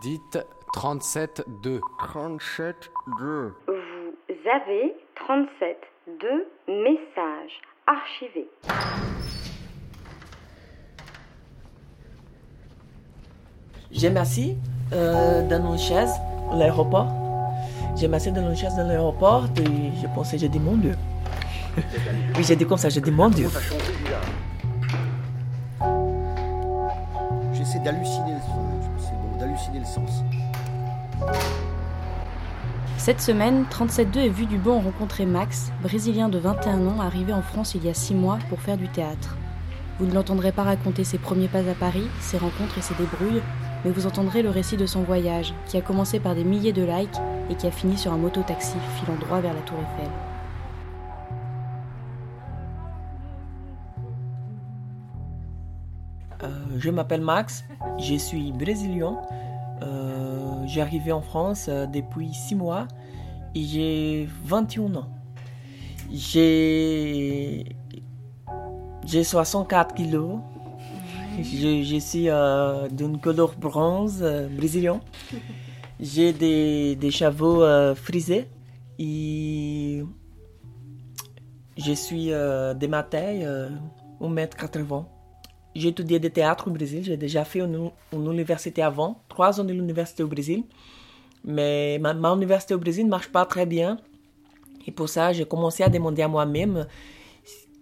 Dites 37-2. 37-2. Vous avez 37 deux messages archivés. J'ai assis euh, dans une chaise à l'aéroport. J'ai assis dans une chaise dans l'aéroport et je pensais, j'ai dit mon Dieu. oui, j'ai dit comme ça, j'ai dit mon Dieu. J'essaie d'halluciner c'est bon, d'halluciner le sens. Cette semaine, 37.2 est vu du bon rencontrer Max, brésilien de 21 ans, arrivé en France il y a 6 mois pour faire du théâtre. Vous ne l'entendrez pas raconter ses premiers pas à Paris, ses rencontres et ses débrouilles, mais vous entendrez le récit de son voyage, qui a commencé par des milliers de likes et qui a fini sur un moto-taxi filant droit vers la Tour Eiffel. Euh, je m'appelle Max, je suis brésilien. Euh, j'ai arrivé en France euh, depuis 6 mois et j'ai 21 ans. J'ai j'ai 64 kilos. Je, je suis euh, d'une couleur bronze euh, brésilien. J'ai des, des cheveux frisés. Et je suis de ma taille, 1m80. J'ai étudié de théâtre au Brésil. J'ai déjà fait une, université avant, trois ans de l'université au Brésil. Mais ma, université au Brésil ne marche pas très bien. Et pour ça, j'ai commencé à demander à moi-même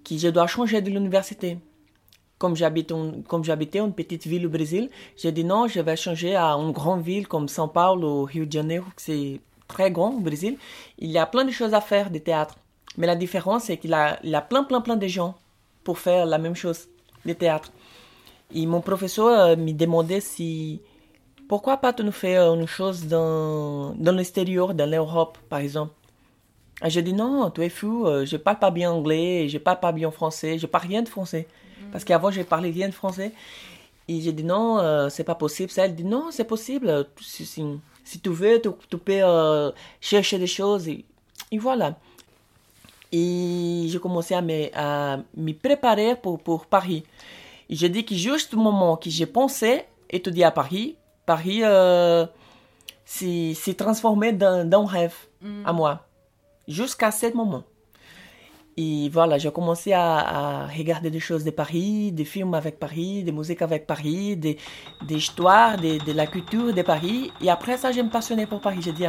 que je dois changer de l'université. Comme j'habitais une petite ville au Brésil, j'ai dit non, je vais changer à une grande ville comme São Paulo, Rio de Janeiro, c'est très grand au Brésil. Il y a plein de choses à faire de théâtre. Mais la différence, c'est qu'il il a plein, plein, plein de gens pour faire la même chose, de théâtre. Et mon professeur euh, me demandait si, pourquoi pas tu nous faire une chose dans, dans l'extérieur, dans l'Europe, par exemple. Et j'ai dit non, tu es fou, euh, je parle pas bien anglais, je parle pas bien français, je parle rien de français. Parce qu'avant, j'ai parlé rien de français. Et j'ai dit non, euh, c'est pas possible. Ça, elle dit non, c'est possible. Si, si, si, tu veux, tu, tu peux euh, chercher des choses. Et, et, voilà. Et j'ai commencé à me, à me préparer pour, pour Paris. Et j'ai dit que juste au moment que j'ai pensé étudier à Paris, Paris euh, s'est transformé dans, dans un rêve mm. à moi. Jusqu'à ce moment. Et voilà, j'ai commencé à, à, regarder des choses de Paris, des films avec Paris, des musiques avec Paris, des, des histoires, de, de la culture de Paris. Et après ça, je me passionnais pour Paris. J'ai dit,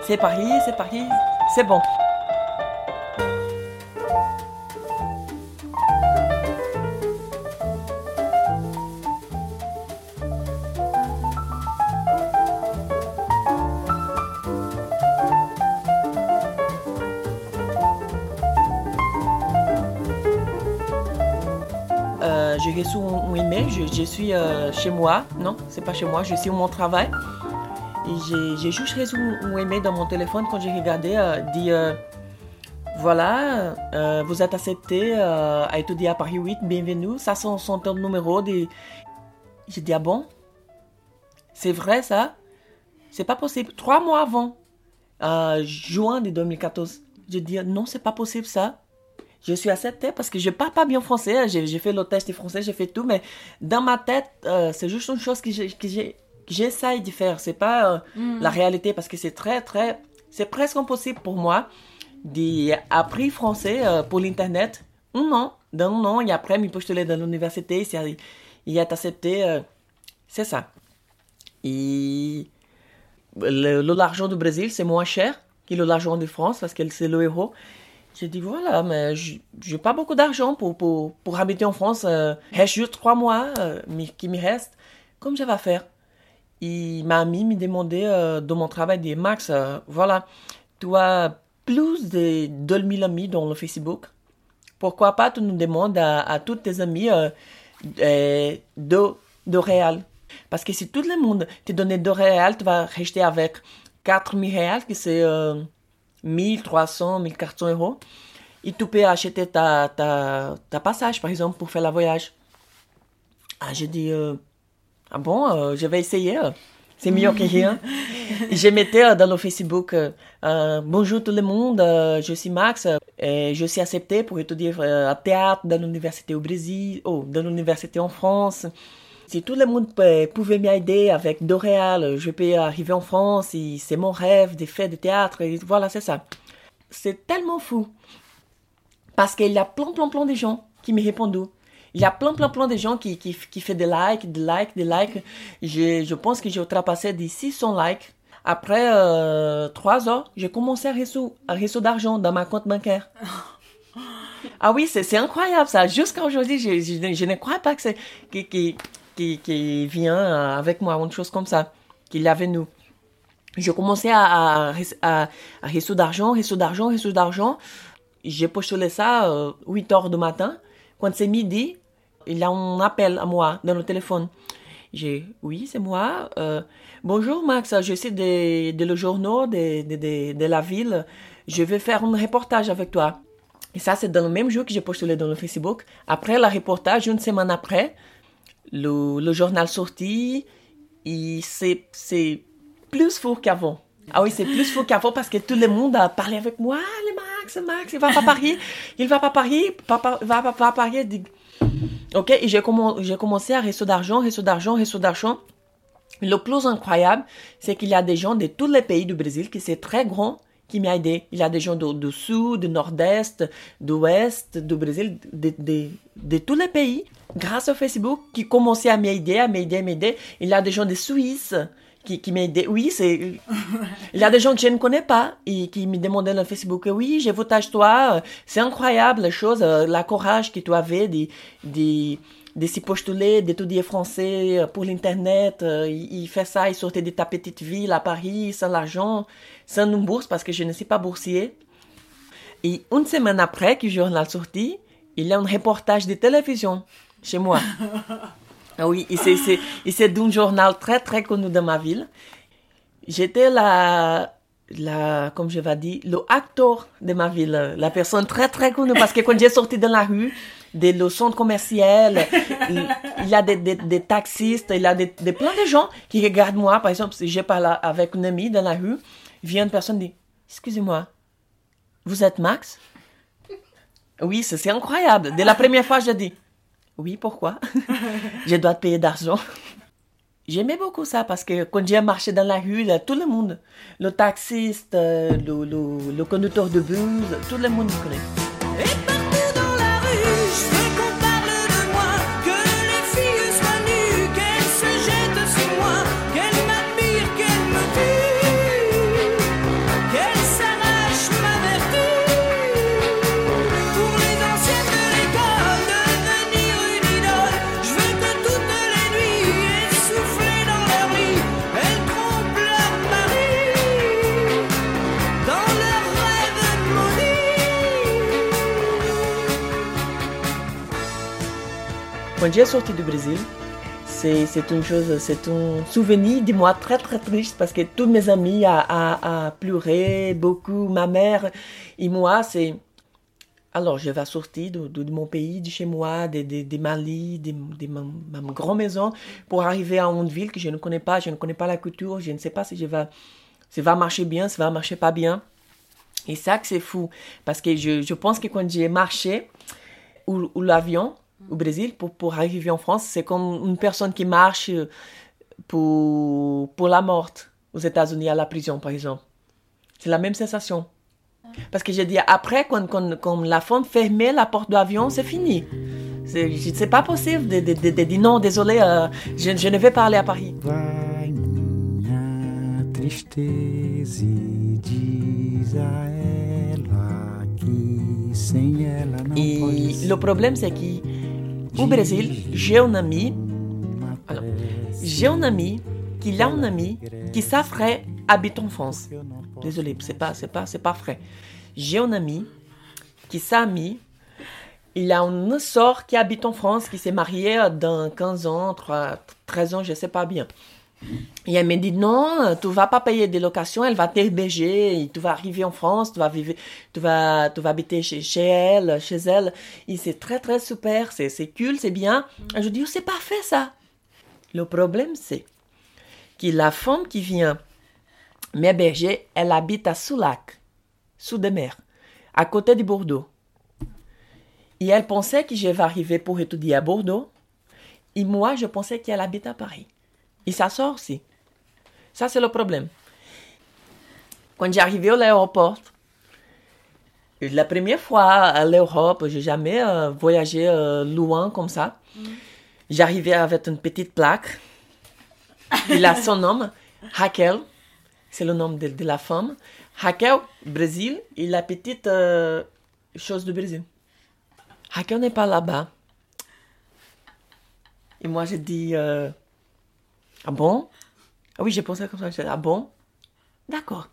c'est Paris, c'est Paris, c'est bon. Reçu un, email, je, je suis euh, chez moi, non, c'est pas chez moi, je suis au mon travail. Et j'ai juste reçu un, email dans mon téléphone quand j'ai regardé, euh, dit euh, voilà, vous êtes accepté à étudier à Paris 8, bienvenue, ça c'est son numéro. De... J'ai dit ah bon, c'est vrai ça, c'est pas possible. Trois mois avant, juin de 2014, j'ai dit non, c'est pas possible ça je suis acceptée parce que je parle pas bien français. J'ai fait le test français, j'ai fait tout, mais dans ma tête, euh, c'est juste une chose que j'essaye de faire. C'est pas euh, mm. la réalité parce que c'est très, très, c'est presque impossible pour moi d'apprendre français euh, pour l'internet. Un an, dans un an, et après, me postuler dans l'université, il est accepté. C'est ça. Et l'argent du Brésil, c'est moins cher que l'argent de France parce que c'est l'euro. J'ai dit voilà, mais j'ai pas beaucoup d'argent pour, pour, pour habiter en France. Euh, reste juste trois mois euh, qui me reste. Comme je vais faire Et ma amie me demandait euh, de mon travail de Max, euh, voilà, tu as plus de 2000 amis dans le Facebook. Pourquoi pas tu nous demandes à, à tous tes amis de, de réal Parce que si tout le monde te donnait de réal, tu vas rester avec 4000 réals, que c'est 1300, 1400 euros. Et tu peux acheter ta, ta, ta passage, par exemple, pour faire le voyage. Ah, j'ai dit, euh, ah bon, euh, je vais essayer. C'est mieux que rien. je mettais dans le Facebook, euh, bonjour tout le monde, je suis Max, et je suis accepté pour étudier à théâtre dans l'université au Brésil, oh, dans l'université en France. Si tout le monde pouvait m'aider avec Doréal, je peux arriver en France, c'est mon rêve de faire du théâtre, et voilà, c'est ça. C'est tellement fou. Parce qu'il y a plein, plein, plein de gens qui me répondent. Il y a plein, plein, plein de gens qui, qui, qui font des likes, des likes, des likes. Je, je pense que j'ai outrepassé des 600 likes. Après euh, trois ans, j'ai commencé à recevoir, à recevoir d'argent dans ma compte bancaire. Ah oui, c'est incroyable ça. Jusqu'à aujourd'hui, je, je, je ne crois pas que c'est qui, qui, qui, vient euh, avec moi, une chose comme ça, qu'il avait nous. J'ai commencé à, à, à, recevoir d'argent, recevoir d'argent, recevoir d'argent. J'ai postulé ça euh, 8 heures du matin. Quand c'est midi, il y a un appel à moi dans le téléphone. J'ai, oui, c'est moi. Euh, bonjour Max, je suis de, le journal de, de, de, de la ville. Je vais faire un reportage avec toi. Et ça, c'est dans le même jour que j'ai postulé dans le Facebook. Après le reportage, une semaine après, le, le journal sorti, c'est, plus fou qu'avant. Ah oui, c'est plus fou qu'avant parce que tout le monde a parlé avec moi. Le Max, Max, il va pas à Paris. Il va pas à Paris, papa, va pas à Paris. Dis- Ok, et j'ai commen- j'ai commencé à recevoir d'argent, recevoir d'argent, recevoir d'argent. Le plus incroyable, c'est qu'il y a des gens de tous les pays du Brésil, qui c'est très grand, qui m'ont aidé. Il y a des gens du, sud, du nord-est, du ouest, du Brésil, de, de, de tous les pays, grâce au Facebook, qui commençaient à m'aider, à m'aider, à m'aider. Il y a des gens de Suisse qui, qui m'aidaient. Oui, c'est... Il y a des gens que je ne connais pas et qui me demandaient dans Facebook, oui, je votage toi, c'est incroyable les choses, euh, la courage que tu avais de, de, de s'y postuler, d'étudier français euh, pour l'Internet. euh, Il, il fait ça, il sortait de ta petite ville à Paris, sans l'argent, sans une bourse parce que je ne suis pas boursier. Et une semaine après que le journal sorti, il y a un reportage de télévision chez moi. Ah oui, c'est, d'un journal très très connu dans ma ville. J'étais la, la, comme je vais dire, le acteur de ma ville, la personne très très connue parce que quand j'ai sorti dans la rue, des le centre commercial, il y a des, des, des taxistes, il y a des, des plein de gens qui regardent moi. Par exemple, si je parle avec une amie dans la rue, vient une personne dit, excusez-moi, vous êtes Max? Oui, c'est incroyable. Dès la première fois, je dis, oui, pourquoi? Je dois te payer d'argent. J'aimais beaucoup ça parce que quand j'ai marché dans la rue, tout le monde, le taxiste, euh, le, le conducteur de bus, tout le monde me connaît. Quand j'ai sorti du Brésil, c'est une chose, c'est un souvenir de moi très très triste parce que tous mes amis a, a, a pleuré beaucoup, ma mère et moi, c'est... Alors, je vais sortir de, de, mon pays, de chez moi, de, de, Mali, de, ma, ma grande maison, pour arriver à une ville que je ne connais pas, je ne connais pas la culture, je ne sais pas si je vais, ça va marcher bien, ça va marcher pas bien. Et ça c'est fou, parce que je, je pense que quand j'ai marché, ou l'avion, au Brésil, pour, pour arriver en France, c'est comme une personne qui marche pour, pour la mort aux États-Unis à la prison, par exemple. C'est la même sensation. Parce que j'ai dit, après, quand, quand, quand la femme fermait la porte de l'avion, c'est fini. C'est c'est pas possible de, de, de, de dire non, désolé, euh, je, je ne vais pas aller à Paris. Tristeza e que Et ser le problème, c'est qu'au Brésil, j'ai un ami, alors, j'ai un ami qui a un ami qui, sa frère, habite en France. Désolé, c'est pas, c'est pas, c'est pas vrai. J'ai un ami qui, sa amie, il a une sœur qui habite en France, qui s'est mariée dans 15 ans, 3, 13 ans, je sais pas bien. Et elle me dit non, tu vas pas payer des locations, elle va t'héberger, tu vas arriver en France, tu vas vivre, tu vas, tu vas habiter chez, elle, chez elle. Et c'est très très super, c'est, c'est cool, c'est bien. Je dis, oh, c'est parfait ça. Le problème c'est que la femme qui vient m'héberger, elle habite à Soulac, sous des mers, à côté de Bordeaux. Et elle pensait que je vais arriver pour étudier à Bordeaux. Et moi, je pensais qu'elle habite à Paris. Et ça sort aussi. Ça, c'est le problème. Quand j'arrivais à l'aéroport, la première fois à l'Europe, j'ai jamais euh, voyagé euh, loin comme ça. J'arrivais avec une petite plaque. Il a son nom, Raquel. C'est le nom de, de la femme. Raquel, Brésil. Et la petite euh, chose du Brésil. Raquel n'est pas là-bas. Et moi, j'ai dit, ah bon? Ah oui, j'ai pensé comme ça. J'ai ah bon? D'accord.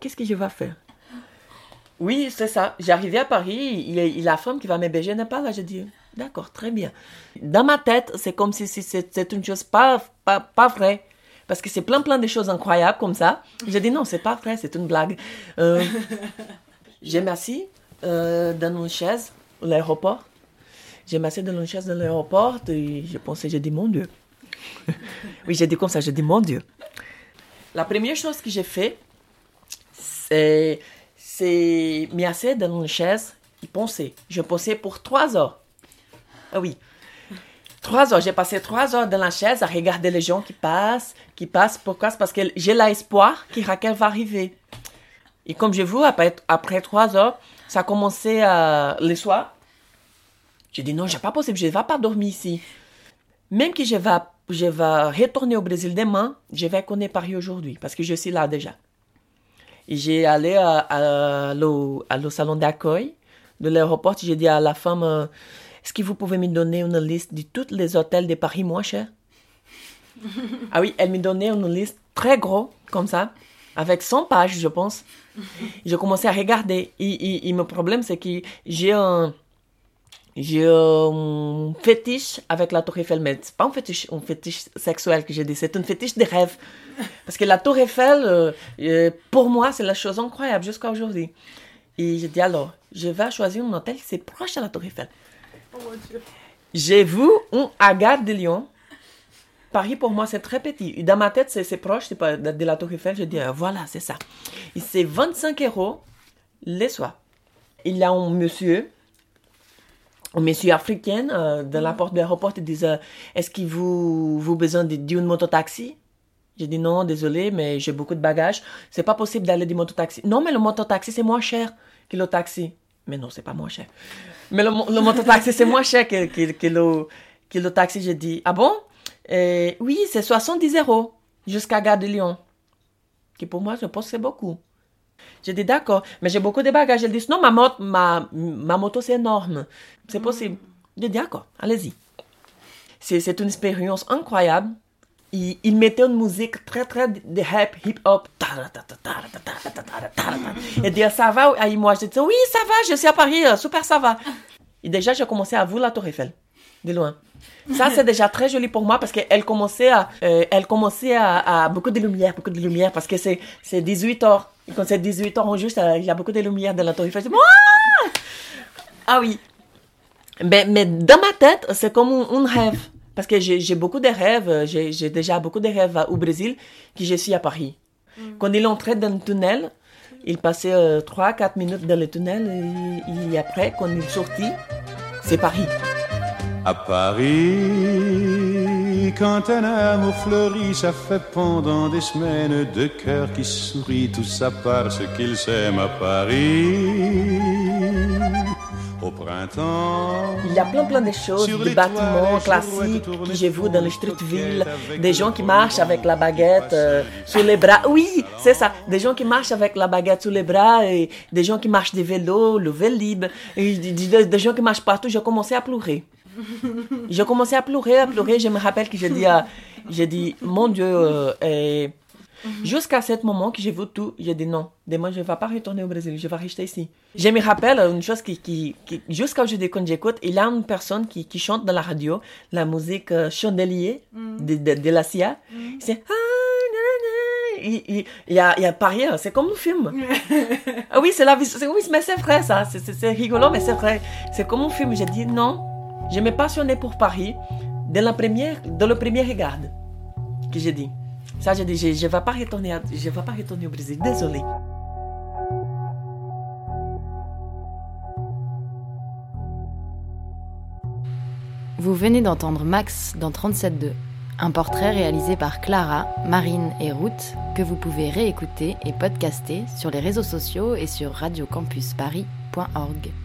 Qu'est-ce que je vais faire? Oui, c'est ça. J'arrivais à Paris, il, la femme qui va m'héberger n'est pas là. J'ai dit, d'accord, très bien. Dans ma tête, c'est comme si, si c'est une chose pas, pas, pas vraie. Parce que c'est plein, plein de choses incroyables comme ça. J'ai dit, non, c'est pas vrai, c'est une blague. Euh, j'ai m'assis euh, dans une chaise à l'aéroport. J'ai m'assis dans une chaise de l'aéroport et je pensais, j'ai dit, mon Dieu. oui, j'ai dit comme ça, j'ai dit, mon Dieu. La première chose que j'ai fait, c'est, c'est m'asseoir dans une chaise et penser. Je pensais pour trois heures. Ah oui. Trois heures. J'ai passé trois heures dans la chaise à regarder les gens qui passent, qui passent. Pourquoi? Parce que j'ai l'espoir que Raquel va arriver. Et comme je vous, après, après trois heures, ça a commencé à, le soir. J'ai dit non, c'est pas possible, je ne vais pas dormir ici. Même que je vais, je vais retourner au Brésil demain, je vais connaître Paris aujourd'hui, parce que je suis là déjà. Et j'ai allé à, à, le, à le salon d'accueil de l'aéroport, j'ai dit à la femme, euh, est-ce que vous pouvez me donner une liste de tous les hôtels de Paris moins chers? Ah oui, elle me donnait une liste très gros, comme ça, avec 100 pages, je pense. J'ai commencé à regarder. Et, et- et mon problème, c'est que j'ai un, j'ai un fétiche avec la Tour Eiffel, mais c'est pas un fétiche, un fétiche sexuel que j'ai dit, c'est un fétiche de rêve. Parce que la Tour Eiffel, euh, euh, pour moi, c'est la chose incroyable jusqu'à aujourd'hui. Et j'ai dit alors, je vais choisir un hôtel qui c'est proche de la Tour Eiffel. J'ai vu un Gare de Lyon. Paris, pour moi, c'est très petit. Et Dans ma tête, c'est proche c'est pas de, la Tour Eiffel. Je dis, euh, voilà, c'est ça. Et c'est 25 euros les soirs. Il y a un monsieur, monsieur africain, euh, dans la porte de l'aéroport, il dit, euh, est-ce que vous, vous besoin d'une mototaxi? J'ai dit non, désolé, mais j'ai beaucoup de bagages. C'est pas possible d'aller du mototaxi. Non, mais le mototaxi, c'est moins cher que le taxi. Mais non, c'est pas moins cher. Mais le, le mototaxi, c'est moins cher que, que, que le, que le taxi. J'ai dit, ah bon? Euh, oui, c'est 70 euros jusqu'à Gare de Lyon. Que pour moi, je pense que c'est beaucoup. J'ai dit, d'accord, mais j'ai beaucoup de bagages. Elle dit, non, ma, moto, ma, ma moto, c'est énorme. C'est possible. J'ai dit, d'accord, allez-y. C'est une expérience incroyable. Il, il mettait une musique très, très de rap, hip-hop. Et dit, ça va? Et moi, je dis, oui, ça va, je suis à Paris, euh, super, ça va. Et déjà, j'ai commencé à voir la Tour Eiffel, de loin. Ça, c'est déjà très joli pour moi parce qu'elle commençait à, euh, elle commençait à, à beaucoup de lumière, beaucoup de lumière parce que c'est, c'est 18 heures. Et quand c'est 18 heures en juste, euh, il y a beaucoup de lumière dans la Tour Eiffel. Dis, Ouah ah oui. Mais, mais dans ma tête, c'est comme un, rêve. Parce que j'ai beaucoup de rêves. J'ai déjà beaucoup de rêves au Brésil que je suis à Paris. Quand il entrait dans le tunnel, il passait 3-4 minutes dans le tunnel et, et après, quand il sortit, c'est Paris. À Paris, quand un amour fleurit, ça fait pendant des semaines deux cœurs qui sourient, tout ça parce qu'ils s'aiment à Paris. Au printemps, Il y a plein plein de choses, des bâtiments classiques que j'ai vus dans les font street-villes, avec des gens qui marchent avec la baguette euh, sur les bras. Oui, c'est ça, des gens qui marchent avec la baguette sur les bras et des gens qui marchent des vélos, le vélib, et des gens qui marchent partout. J'ai commencé à pleurer. J'ai commencé à pleurer, à pleurer. Je me rappelle que j'ai dit, à- j'ai dit, mon Dieu, euh, et jusqu'à ce moment que j'ai vu tout, j'ai dit non, demain je ne vais pas retourner au Brésil, je vais rester ici. Je me rappelle une chose qui, qui, qui jusqu'à aujourd'hui quand j'écoute, il y a une personne qui, qui chante dans la radio la musique euh, Chandelier de, de, de la CIA. C'est ah, il, y a, il y a Paris, c'est comme un film. ah oui, c'est la vie, oui, mais c'est vrai ça, c'est rigolo, mais c'est vrai. C'est comme un film. J'ai dit non, je me passionnais pour Paris dès la première, le premier regard que j'ai dit. Ça, j'ai dit, je ne vais pas retourner, je vais pas retourner au Brésil. Désolé. Vous venez d'entendre Max dans 37.2, un portrait réalisé par Clara, Marine et Ruth que vous pouvez réécouter et podcaster sur les réseaux sociaux et sur radiocampusparis.org.